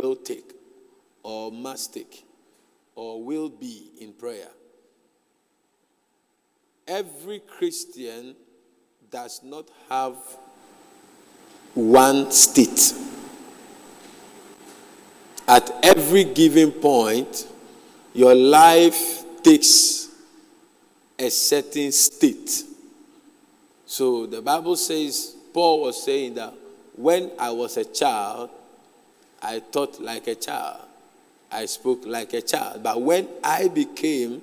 will take, or must take, or will be in prayer. Every Christian does not have one state. At every given point, your life takes a certain state. So the Bible says, Paul was saying that when I was a child, I thought like a child, I spoke like a child. But when I became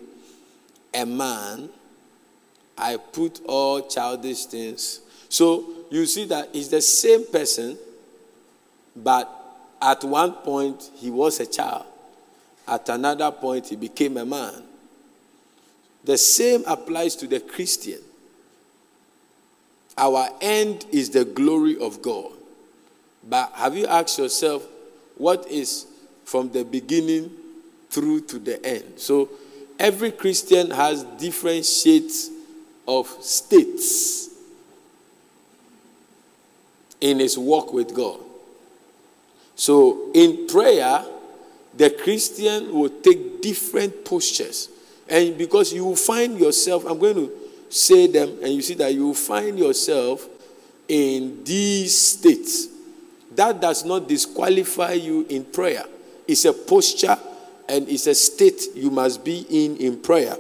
a man, I put all childish things. So you see that it's the same person, but at one point he was a child. At another point he became a man. The same applies to the Christian. Our end is the glory of God. But have you asked yourself what is from the beginning through to the end? So every Christian has different shades of states in his walk with God. So in prayer, the Christian will take different postures. And because you will find yourself, I'm going to say them, and you see that you will find yourself in these states. That does not disqualify you in prayer. It's a posture and it's a state you must be in in prayer.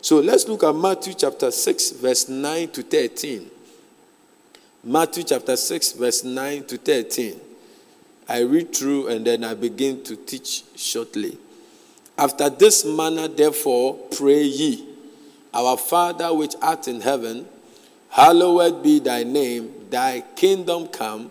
So let's look at Matthew chapter 6, verse 9 to 13. Matthew chapter 6, verse 9 to 13. I read through and then I begin to teach shortly. After this manner, therefore, pray ye, Our Father which art in heaven, hallowed be thy name, thy kingdom come,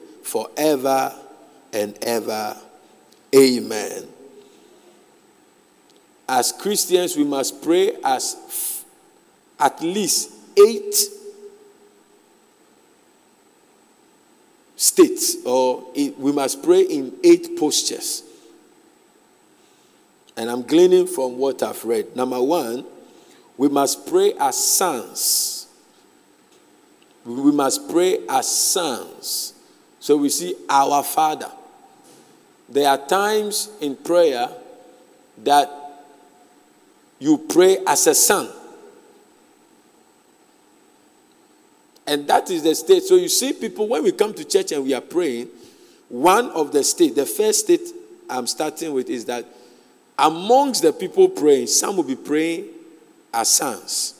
forever and ever. Amen as Christians, we must pray as f- at least eight states, or we must pray in eight postures. And I'm gleaning from what I've read. Number one, we must pray as sons. We must pray as sons. So we see our Father. There are times in prayer that you pray as a son. And that is the state. So you see, people, when we come to church and we are praying, one of the state, the first state I'm starting with is that amongst the people praying, some will be praying as sons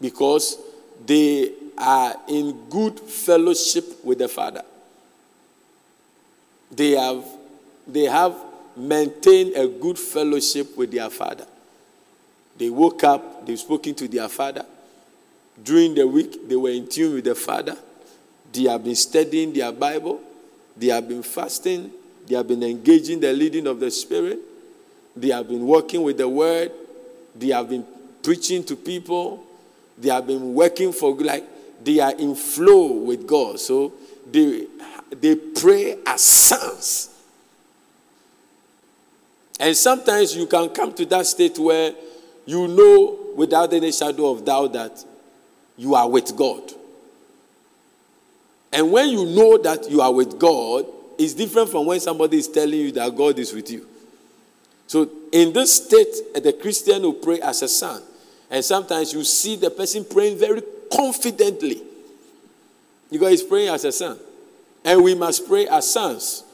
because they are in good fellowship with the Father. They have, they have maintained a good fellowship with their Father. They woke up, they've spoken to their father. During the week, they were in tune with the father. They have been studying their Bible. They have been fasting. They have been engaging the leading of the Spirit. They have been working with the Word. They have been preaching to people. They have been working for, like, they are in flow with God. So they, they pray as sons. And sometimes you can come to that state where you know without any shadow of doubt that you are with God. And when you know that you are with God, it's different from when somebody is telling you that God is with you. So, in this state, the Christian will pray as a son. And sometimes you see the person praying very confidently because he's praying as a son. And we must pray as sons.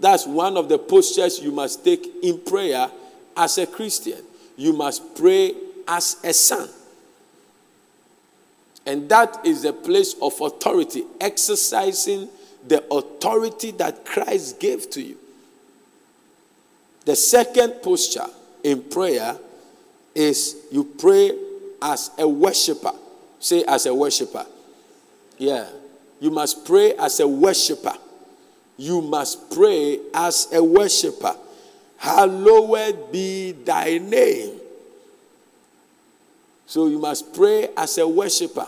That's one of the postures you must take in prayer as a Christian you must pray as a son. And that is the place of authority, exercising the authority that Christ gave to you. The second posture in prayer is you pray as a worshiper. Say, as a worshiper. Yeah. You must pray as a worshiper. you must pray as a worshiper. Hallowed be thy name. So you must pray as a worshiper.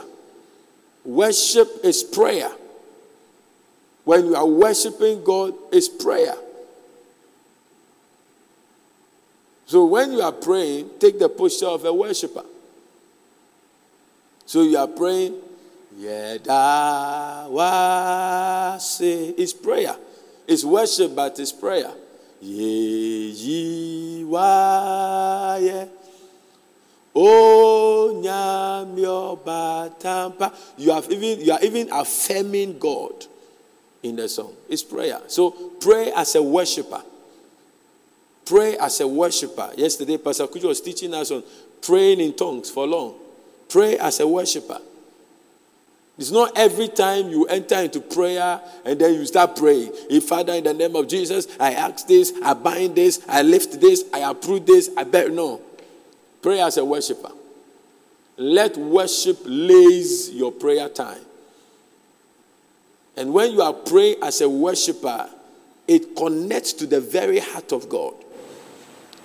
Worship is prayer. When you are worshiping God, it's prayer. So when you are praying, take the posture of a worshiper. So you are praying, Yeda wase. It's prayer. It's worship, but it's prayer. Ye ye wa ye. Nyamyo batampa. You have even you are even affirming God in the song. It's prayer. So pray as a worshiper. Pray as a worshiper. Yesterday, Pastor Kujo was teaching us on praying in tongues for long. Pray as a worshiper. It's not every time you enter into prayer and then you start praying. If Father, in the name of Jesus, I ask this, I bind this, I lift this, I approve this, I bet no. Pray as a worshiper. Let worship laze your prayer time. And when you are praying as a worshiper, it connects to the very heart of God.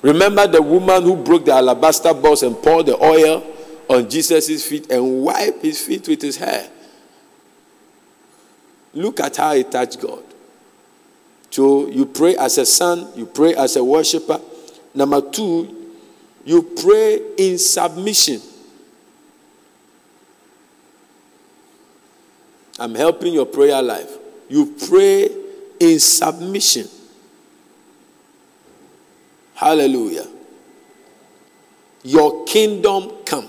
Remember the woman who broke the alabaster box and poured the oil on Jesus' feet and wipe his feet with his hair. Look at how he touched God. So you pray as a son, you pray as a worshiper. Number two, you pray in submission. I'm helping your prayer life. You pray in submission. Hallelujah. Your kingdom come.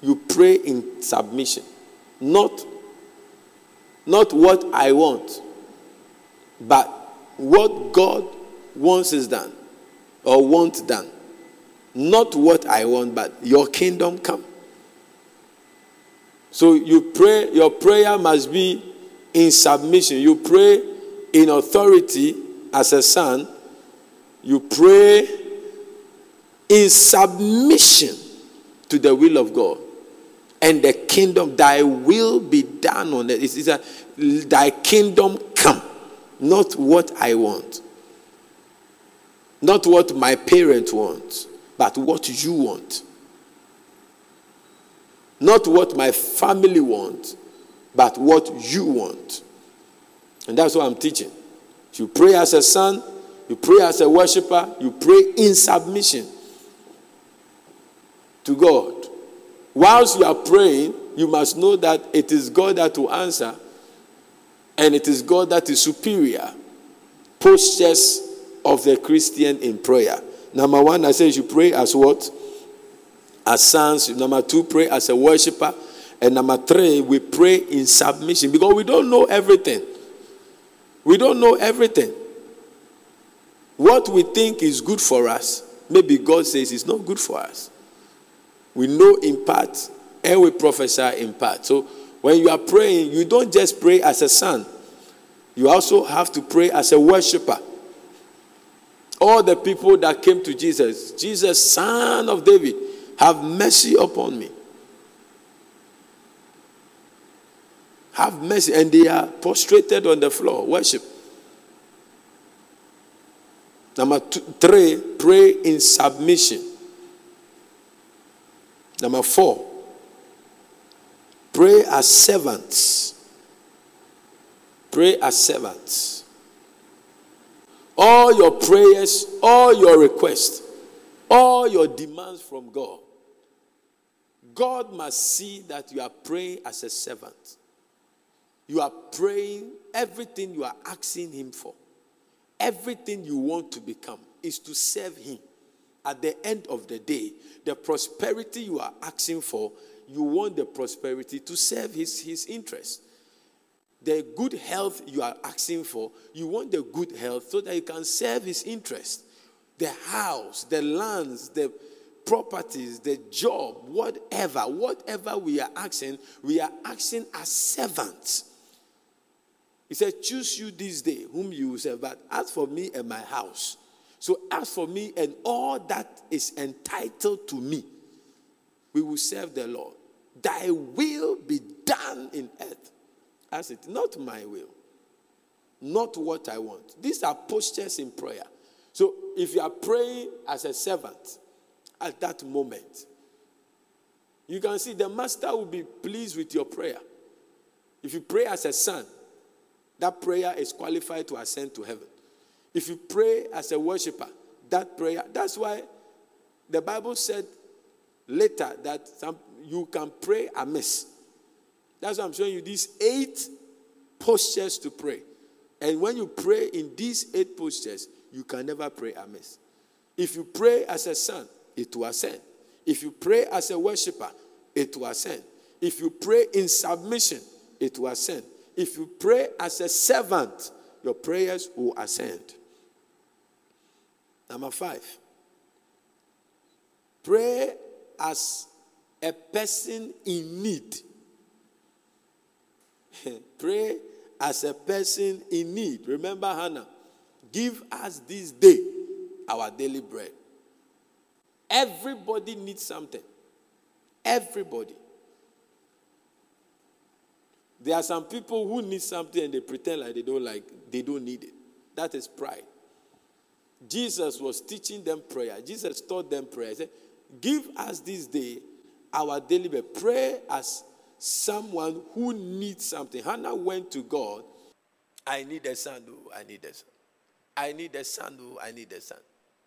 You pray in submission. Not, not what I want, but what God wants is done or wants done. Not what I want, but your kingdom come. So you pray, your prayer must be in submission. You pray in authority as a son you pray in submission to the will of God. And the kingdom, thy will be done on it. It's, it's a, thy kingdom come, not what I want. Not what my parents want, but what you want. Not what my family wants, but what you want. And that's what I'm teaching. You pray as a son, you pray as a worshiper, you pray in submission to God. Whilst you are praying, you must know that it is God that will answer and it is God that is superior. Postures of the Christian in prayer. Number one, I say you pray as what? As sons. Number two, pray as a worshiper. And number three, we pray in submission because we don't know everything. We don't know everything. What we think is good for us, maybe God says it's not good for us. We know in part and we prophesy in part. So when you are praying, you don't just pray as a son, you also have to pray as a worshiper. All the people that came to Jesus, Jesus, son of David, have mercy upon me. Have mercy. And they are prostrated on the floor, worship. Number two, three, pray in submission. Number four, pray as servants. Pray as servants. All your prayers, all your requests, all your demands from God, God must see that you are praying as a servant. You are praying everything you are asking Him for everything you want to become is to serve Him. At the end of the day, the prosperity you are asking for, you want the prosperity to serve His, his interest. The good health you are asking for, you want the good health so that you can serve His interest. The house, the lands, the properties, the job, whatever, whatever we are asking, we are asking as servants he said, Choose you this day whom you will serve. But as for me and my house, so as for me and all that is entitled to me, we will serve the Lord. Thy will be done in earth as it, not my will. not what I want. These are postures in prayer. So if you are praying as a servant at that moment, you can see the master will be pleased with your prayer. If you pray as a son, that prayer is qualified to ascend to heaven. If you pray as a worshiper, that prayer, that's why the Bible said later that some, you can pray amiss. That's why I'm showing you these eight postures to pray. And when you pray in these eight postures, you can never pray amiss. If you pray as a son, it will ascend. If you pray as a worshiper, it will ascend. If you pray in submission, it will ascend. If you pray as a servant, your prayers will ascend. Number five, pray as a person in need. pray as a person in need. Remember Hannah, give us this day our daily bread. Everybody needs something. Everybody. There are some people who need something and they pretend like they don't like they don't need it. That is pride. Jesus was teaching them prayer. Jesus taught them prayer. He said, Give us this day our daily bread. Pray as someone who needs something. Hannah went to God. I need a son. Oh, I need a son. I need a son. Oh, I need a son.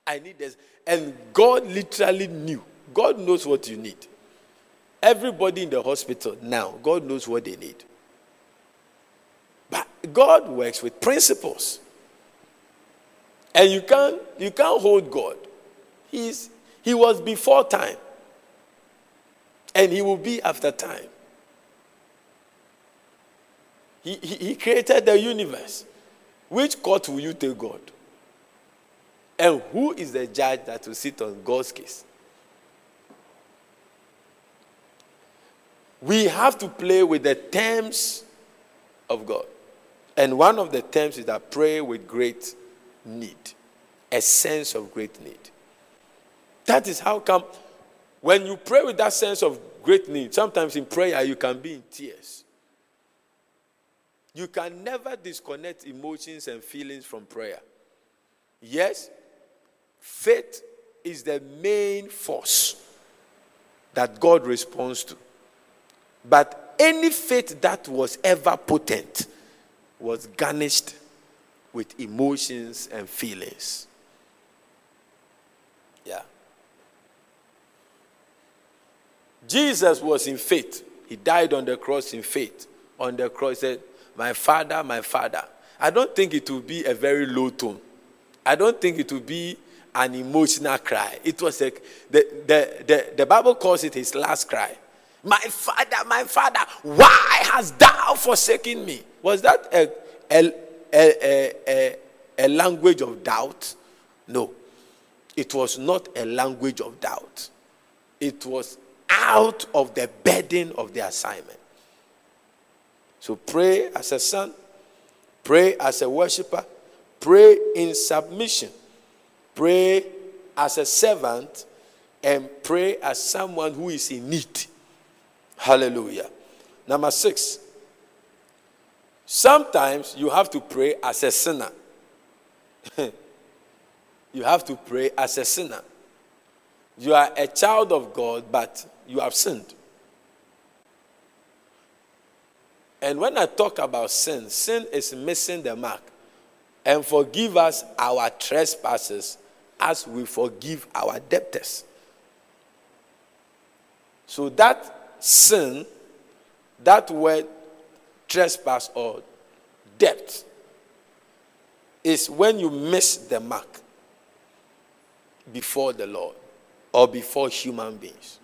I need this. And God literally knew. God knows what you need. Everybody in the hospital now, God knows what they need. But God works with principles. And you can't you can't hold God. He's he was before time. And he will be after time. He, he, he created the universe. Which court will you take God? And who is the judge that will sit on God's case? We have to play with the terms of God. And one of the terms is that pray with great need, a sense of great need. That is how come when you pray with that sense of great need, sometimes in prayer you can be in tears. You can never disconnect emotions and feelings from prayer. Yes, faith is the main force that God responds to. But any faith that was ever potent was garnished with emotions and feelings. Yeah. Jesus was in faith. He died on the cross in faith. On the cross, he said, My father, my father. I don't think it will be a very low tone. I don't think it will be an emotional cry. It was like the, the, the, the Bible calls it his last cry. My father, my father, why hast thou forsaken me? Was that a, a, a, a, a language of doubt? No. It was not a language of doubt. It was out of the burden of the assignment. So pray as a son, pray as a worshiper, pray in submission, pray as a servant, and pray as someone who is in need. Hallelujah. Number six, sometimes you have to pray as a sinner. you have to pray as a sinner. You are a child of God, but you have sinned. And when I talk about sin, sin is missing the mark. And forgive us our trespasses as we forgive our debtors. So that sin, that word trespass or debt, is when you miss the mark before the Lord or before human beings.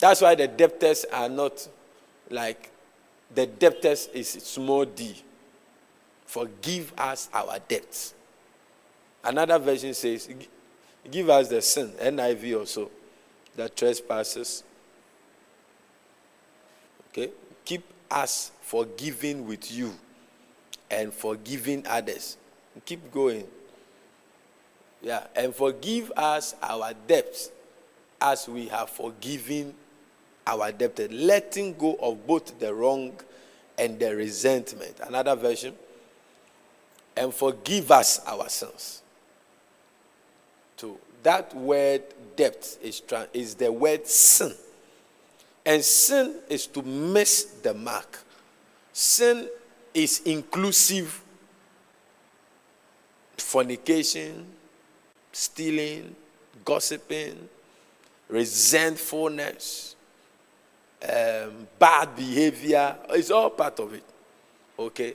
That's why the debtors are not like the debtors is small d. Forgive us our debts. Another version says, Give us the sin, NIV also, the trespasses Okay? Keep us forgiving with you and forgiving others. Keep going. Yeah, and forgive us our debts as we have forgiven our debtors, letting go of both the wrong and the resentment. Another version, and forgive us our sins. So that word depth is, is the word sin. And sin is to miss the mark. Sin is inclusive fornication, stealing, gossiping, resentfulness, um, bad behavior. It's all part of it. Okay?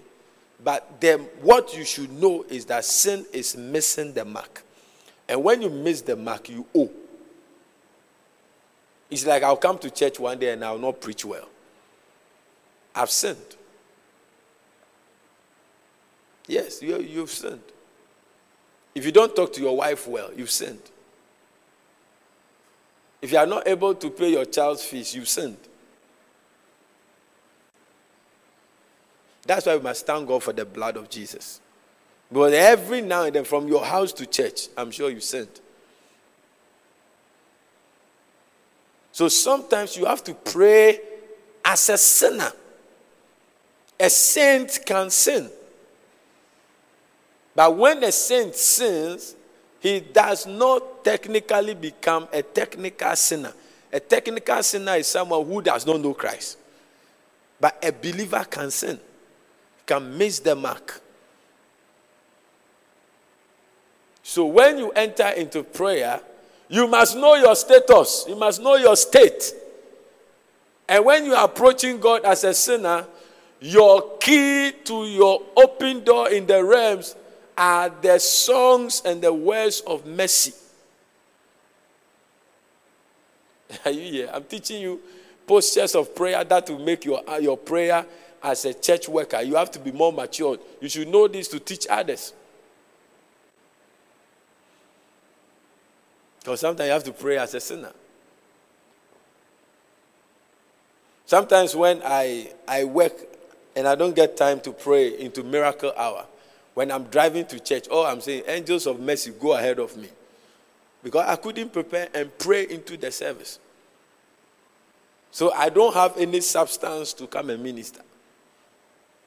But then what you should know is that sin is missing the mark. And when you miss the mark, you owe. It's like I'll come to church one day and I'll not preach well. I've sinned. Yes, you, you've sinned. If you don't talk to your wife well, you've sinned. If you are not able to pay your child's fees, you've sinned. That's why we must thank God for the blood of Jesus. But every now and then, from your house to church, I'm sure you've sinned. So sometimes you have to pray as a sinner. A saint can sin. But when a saint sins, he does not technically become a technical sinner. A technical sinner is someone who does not know Christ. But a believer can sin, can miss the mark. So when you enter into prayer, you must know your status, you must know your state. And when you are approaching God as a sinner, your key to your open door in the realms are the songs and the words of mercy. Are you here? I'm teaching you postures of prayer that will make your, your prayer as a church worker. You have to be more matured. You should know this to teach others. Because sometimes you have to pray as a sinner. Sometimes when I, I work and I don't get time to pray into miracle hour, when I'm driving to church, oh, I'm saying, angels of mercy, go ahead of me. Because I couldn't prepare and pray into the service. So I don't have any substance to come and minister.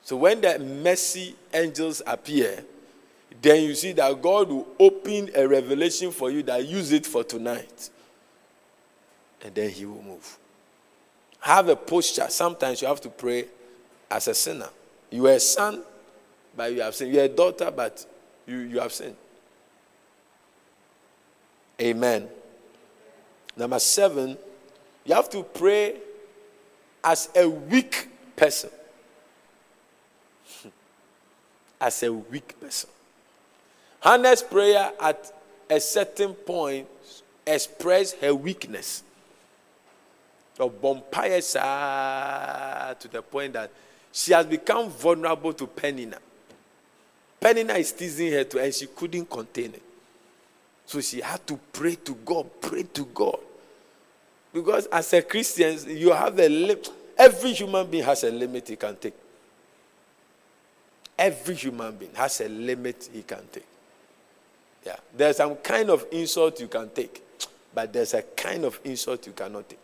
So when the mercy angels appear, then you see that God will open a revelation for you that use it for tonight. And then he will move. Have a posture. Sometimes you have to pray as a sinner. You are a son, but you have sinned. You're a daughter, but you, you have sinned. Amen. Number seven, you have to pray as a weak person. as a weak person. Hannah's prayer at a certain point expressed her weakness. Of vampire to the point that she has become vulnerable to Penina. Penina is teasing her too, and she couldn't contain it. So she had to pray to God, pray to God. Because as a Christian, you have a limit. Every human being has a limit he can take. Every human being has a limit he can take. Yeah. There's some kind of insult you can take, but there's a kind of insult you cannot take.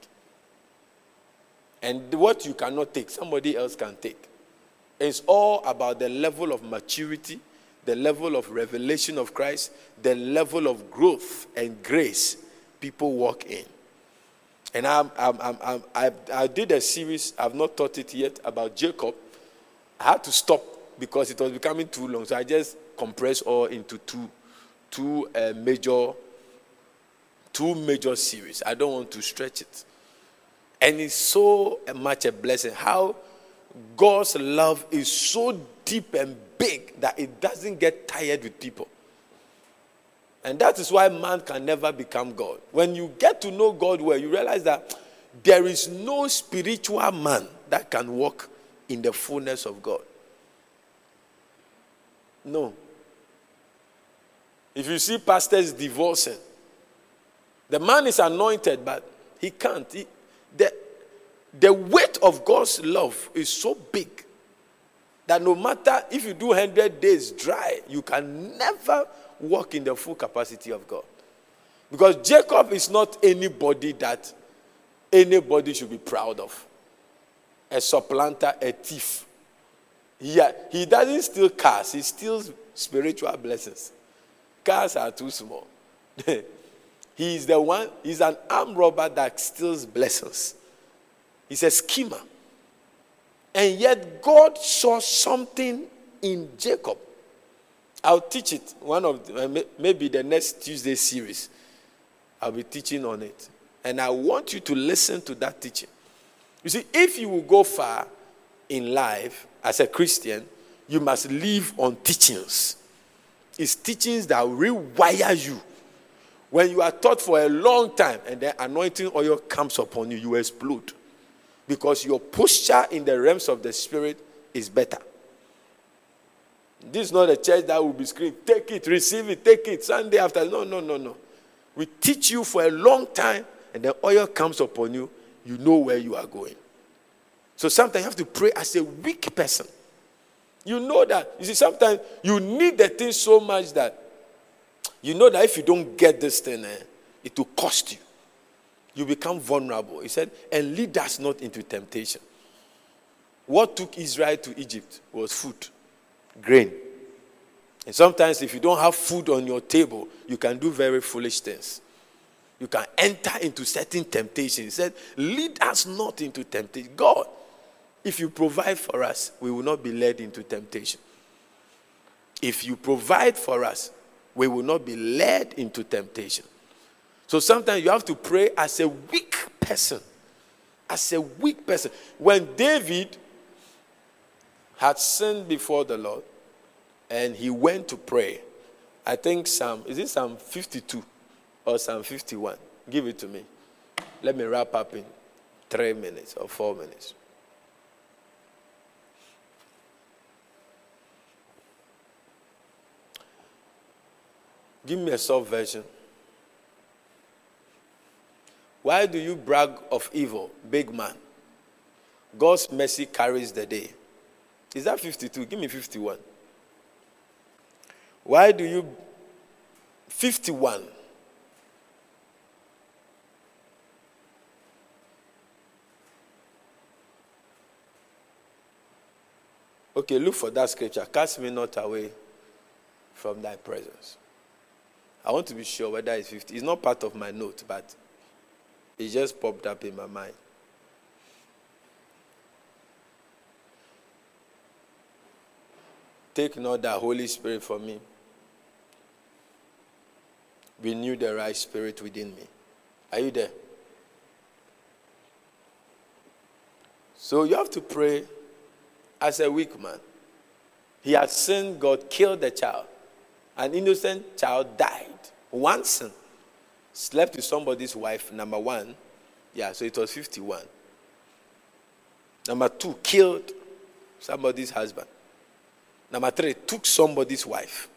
And what you cannot take, somebody else can take. It's all about the level of maturity the level of revelation of Christ, the level of growth and grace people walk in. And I'm, I'm, I'm, i I did a series, I've not taught it yet, about Jacob. I had to stop because it was becoming too long. So I just compressed all into two, two uh, major, two major series. I don't want to stretch it. And it's so much a blessing. How God's love is so deep and big that it doesn't get tired with people. And that is why man can never become God. When you get to know God well, you realize that there is no spiritual man that can walk in the fullness of God. No. If you see pastors divorcing, the man is anointed, but he can't. He, the, the weight of God's love is so big that no matter if you do 100 days dry, you can never walk in the full capacity of God. Because Jacob is not anybody that anybody should be proud of. A supplanter, a thief. He, he doesn't steal cars, he steals spiritual blessings. Cars are too small. he is the one, he's an armed robber that steals blessings. He's a schemer. And yet God saw something in Jacob. I'll teach it one of the, maybe the next Tuesday series. I'll be teaching on it. And I want you to listen to that teaching. You see, if you will go far in life as a Christian, you must live on teachings. It's teachings that rewire you. When you are taught for a long time and the anointing oil comes upon you, you explode. Because your posture in the realms of the spirit is better. This is not a church that will be screaming, take it, receive it, take it, Sunday after. No, no, no, no. We teach you for a long time, and the oil comes upon you, you know where you are going. So sometimes you have to pray as a weak person. You know that. You see, sometimes you need the thing so much that you know that if you don't get this thing, eh, it will cost you. You become vulnerable. He said, and lead us not into temptation. What took Israel to Egypt was food grain. And sometimes, if you don't have food on your table, you can do very foolish things. You can enter into certain temptations. He said, Lead us not into temptation. God, if you provide for us, we will not be led into temptation. If you provide for us, we will not be led into temptation. So sometimes you have to pray as a weak person. As a weak person. When David had sinned before the Lord and he went to pray. I think Psalm, is it Psalm 52 or Psalm 51? Give it to me. Let me wrap up in three minutes or four minutes. Give me a soft version. Why do you brag of evil, big man? God's mercy carries the day. Is that 52? Give me 51. Why do you. 51. Okay, look for that scripture. Cast me not away from thy presence. I want to be sure whether it's 50. It's not part of my note, but it just popped up in my mind. Take not the Holy Spirit from me. Renew the right spirit within me. Are you there? So you have to pray as a weak man. He had sinned, God killed the child. An innocent child died. One sin. Slept with somebody's wife, number one. Yeah, so it was 51. Number two, killed somebody's husband. Number three, took somebody's wife.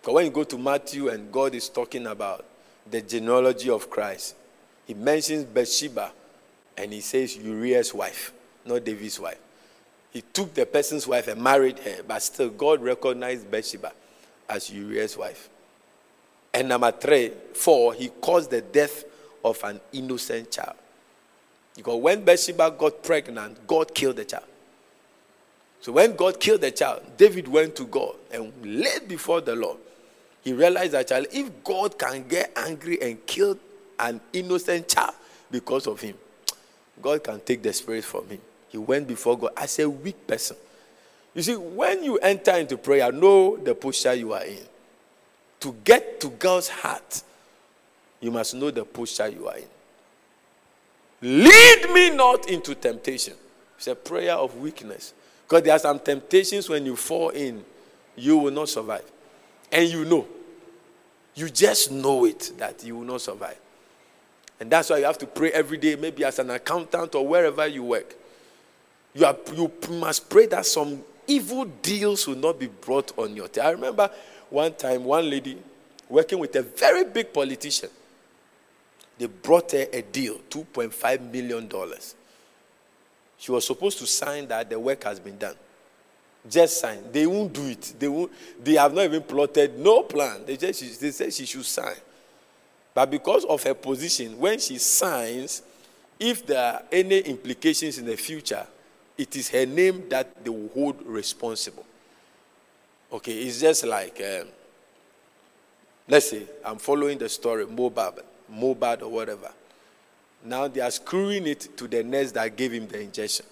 Because when you go to Matthew and God is talking about the genealogy of Christ, he mentions Bathsheba and he says Uriah's wife, not David's wife. He took the person's wife and married her, but still God recognized Bathsheba as Uriah's wife. And number three, four, he caused the death of an innocent child. Because when Bathsheba got pregnant, God killed the child. So when God killed the child, David went to God and laid before the Lord. He realized that child, if God can get angry and kill an innocent child because of him, God can take the spirit from him. He went before God as a weak person. You see, when you enter into prayer, know the posture you are in. To get to God's heart, you must know the posture you are in. Lead me not into temptation. It's a prayer of weakness. Because there are some temptations when you fall in, you will not survive. And you know. You just know it that you will not survive. And that's why you have to pray every day, maybe as an accountant or wherever you work. You, are, you must pray that some evil deals will not be brought on your table. I remember one time, one lady working with a very big politician. They brought her a deal, $2.5 million. She was supposed to sign that the work has been done. Just sign. They won't do it. They won't. They have not even plotted no plan. They just they said she should sign. But because of her position, when she signs, if there are any implications in the future, it is her name that they will hold responsible. Okay, it's just like, um, let's say I'm following the story, Mohbad, Mohbad or whatever. Now they are screwing it to the nurse that gave him the injection.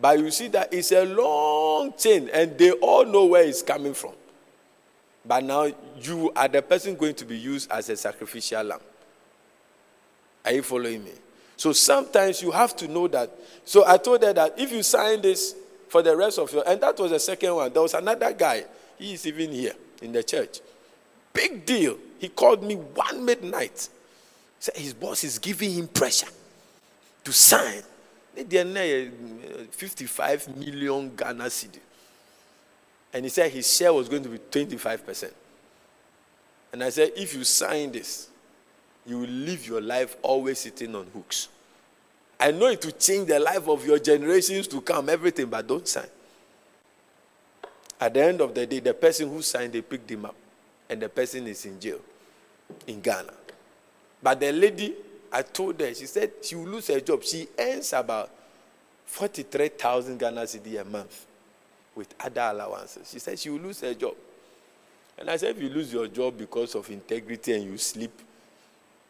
But you see that it's a long chain and they all know where it's coming from. But now you are the person going to be used as a sacrificial lamb. Are you following me? So sometimes you have to know that. So I told her that if you sign this for the rest of your, and that was the second one. There was another guy. He is even here in the church. Big deal. He called me one midnight. Said his boss is giving him pressure to sign. Eh, 55 million Ghana cedi. And he said his share was going to be 25%. And I said, if you sign this, you will live your life always sitting on hooks. I know it will change the life of your generations to come, everything, but don't sign. At the end of the day, the person who signed, they picked him up, and the person is in jail in Ghana. But the lady, I told her, she said she will lose her job. She earns about 43,000 Ghana cedi a month with other allowances. She said she will lose her job. And I said, if you lose your job because of integrity and you sleep,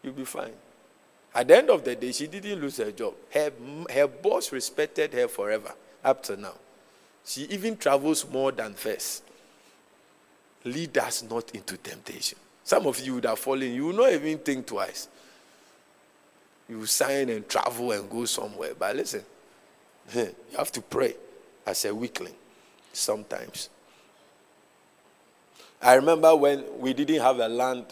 you'll be fine. At the end of the day, she didn't lose her job. Her, her boss respected her forever, up to now. She even travels more than first. Lead us not into temptation. Some of you would have fallen, you will not even think twice. You sign and travel and go somewhere. But listen, you have to pray as a weakling sometimes. I remember when we didn't have a land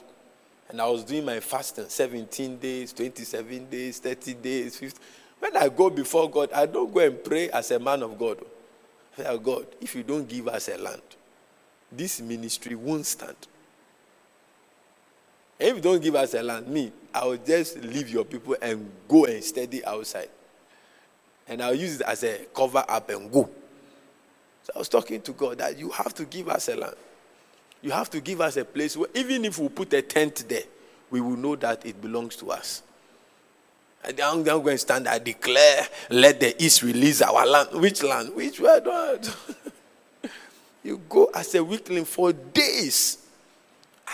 and I was doing my fasting 17 days, 27 days, 30 days, 50. When I go before God, I don't go and pray as a man of God. I say, oh God, if you don't give us a land, this ministry won't stand. And if you don't give us a land, me, I will just leave your people and go and study outside. And I'll use it as a cover up and go. So I was talking to God that you have to give us a land. You have to give us a place where, even if we put a tent there, we will know that it belongs to us. And I'm going to stand I declare, let the East release our land. Which land? Which word? you go as a weakling for days.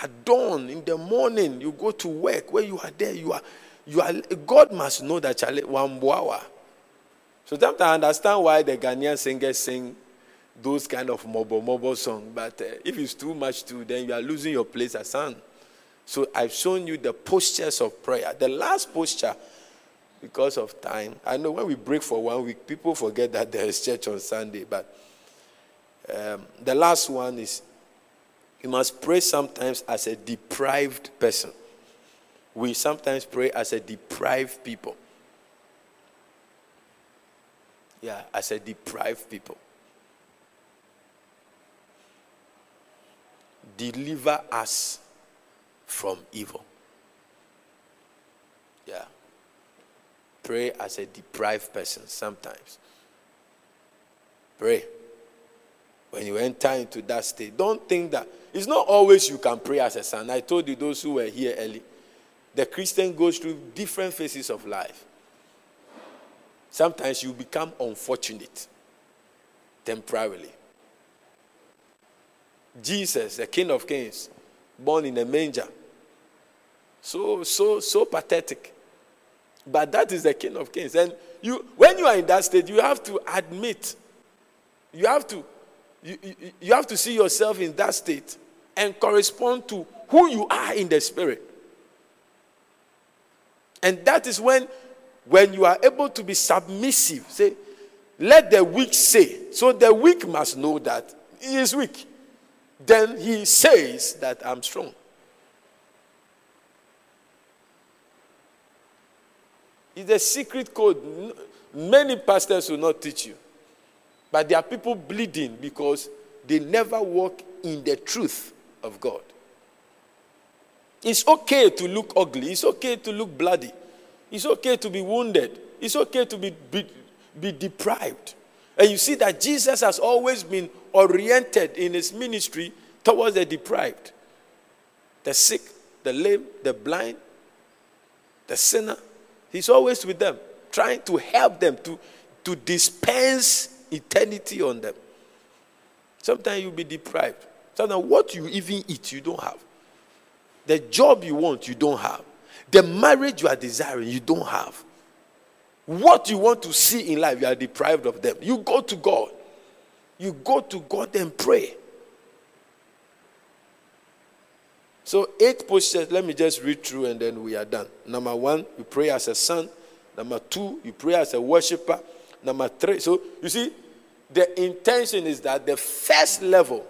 At dawn, in the morning, you go to work. Where you are there, you are, you are. God must know that Charlie Wambuawa. So sometimes I understand why the Ghanaian singers sing those kind of mobile mobile song. But uh, if it's too much too, then you are losing your place as son. So I've shown you the postures of prayer. The last posture, because of time, I know when we break for one week, people forget that there is church on Sunday. But um, the last one is you must pray sometimes as a deprived person. We sometimes pray as a deprived people. Yeah, as a deprived people. Deliver us from evil. Yeah. Pray as a deprived person sometimes. Pray. When you enter into that state, don't think that it's not always you can pray as a son. I told you those who were here early. The Christian goes through different phases of life. Sometimes you become unfortunate temporarily. Jesus, the King of Kings, born in a manger. So, so, so pathetic. But that is the King of Kings. And you, when you are in that state, you have to admit, you have to, you, you, you have to see yourself in that state and correspond to who you are in the spirit. And that is when, when you are able to be submissive. Say, let the weak say. So the weak must know that he is weak then he says that I'm strong. It's a secret code. Many pastors will not teach you. But there are people bleeding because they never walk in the truth of God. It's okay to look ugly. It's okay to look bloody. It's okay to be wounded. It's okay to be, be, be deprived. And you see that Jesus has always been oriented in his ministry towards the deprived, the sick, the lame, the blind, the sinner. He's always with them, trying to help them, to to dispense eternity on them. Sometimes you'll be deprived. Sometimes what you even eat, you don't have. The job you want, you don't have. The marriage you are desiring, you don't have. What you want to see in life, you are deprived of them. You go to God. You go to God and pray. So, eight postures, let me just read through and then we are done. Number one, you pray as a son. Number two, you pray as a worshiper. Number three, so you see, the intention is that the first level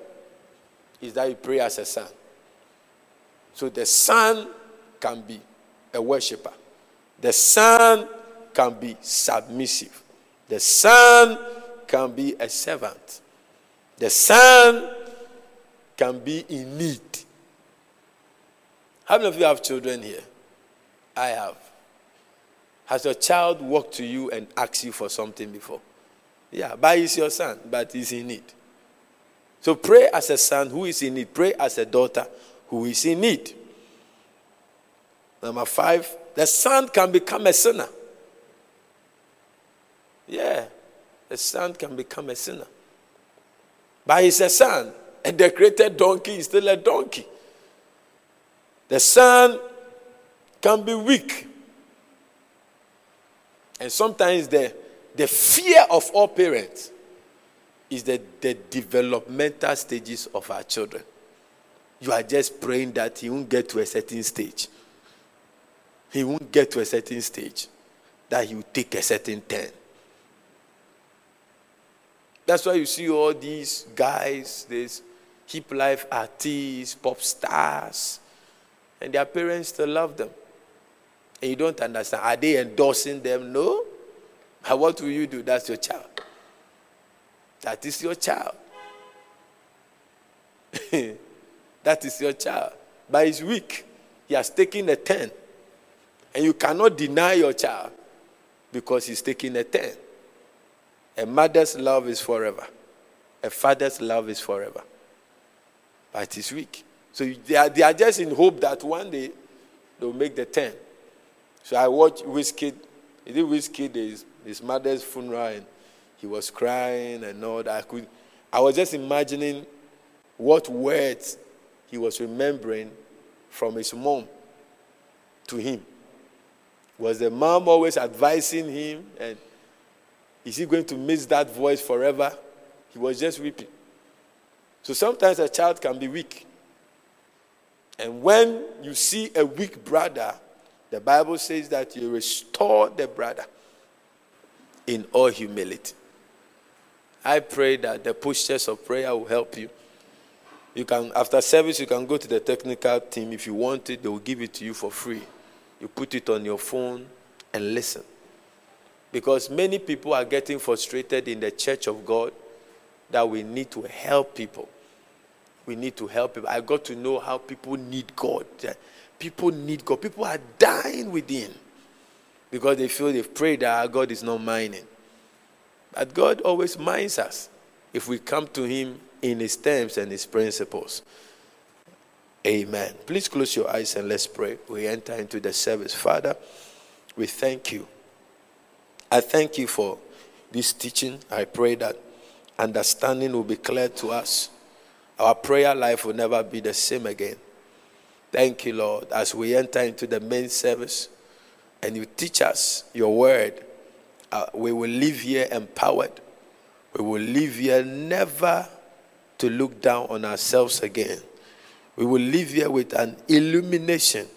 is that you pray as a son. So the son can be a worshiper, the son can be submissive, the son can be a servant, the son can be in need. How many of you have children here? I have. Has your child walked to you and asked you for something before? Yeah, but he's your son, but he's in need. So pray as a son who is in need. Pray as a daughter who is in need. Number five, the son can become a sinner. Yeah, the son can become a sinner. But he's a son. A decorated donkey is still a donkey. The son can be weak. And sometimes the, the fear of all parents is the, the developmental stages of our children. You are just praying that he won't get to a certain stage. He won't get to a certain stage that he will take a certain turn. That's why you see all these guys, these hip life artists, pop stars, and their parents still love them. And you don't understand. Are they endorsing them? No. But what will you do? That's your child. That is your child. that is your child. But he's weak. He has taken a 10. And you cannot deny your child because he's taking a 10. A mother's love is forever, a father's love is forever. But it is weak. So they are, they are just in hope that one day they'll make the 10. So I watched Wizkid. He did Wizkid his, his mother's funeral and he was crying and all that. I, could, I was just imagining what words he was remembering from his mom to him. Was the mom always advising him and is he going to miss that voice forever? He was just weeping. So sometimes a child can be weak. And when you see a weak brother, the Bible says that you restore the brother in all humility. I pray that the postures of prayer will help you. You can, after service, you can go to the technical team. If you want it, they will give it to you for free. You put it on your phone and listen. Because many people are getting frustrated in the church of God that we need to help people. We need to help people. I got to know how people need God. People need God. People are dying within because they feel they've prayed that ah, God is not minding. But God always minds us if we come to Him in His terms and His principles. Amen. Please close your eyes and let's pray. We enter into the service. Father, we thank you. I thank you for this teaching. I pray that understanding will be clear to us. Our prayer life will never be the same again. Thank you, Lord, as we enter into the main service and you teach us your word. Uh, we will live here empowered. We will live here never to look down on ourselves again. We will live here with an illumination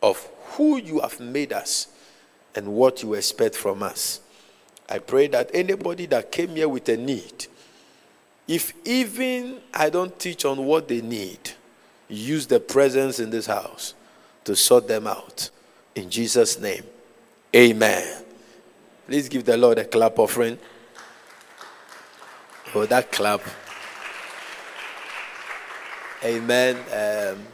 of who you have made us and what you expect from us. I pray that anybody that came here with a need, if even I don't teach on what they need, use the presence in this house to sort them out. In Jesus' name, amen. Please give the Lord a clap offering. Oh, that clap. Amen. Um,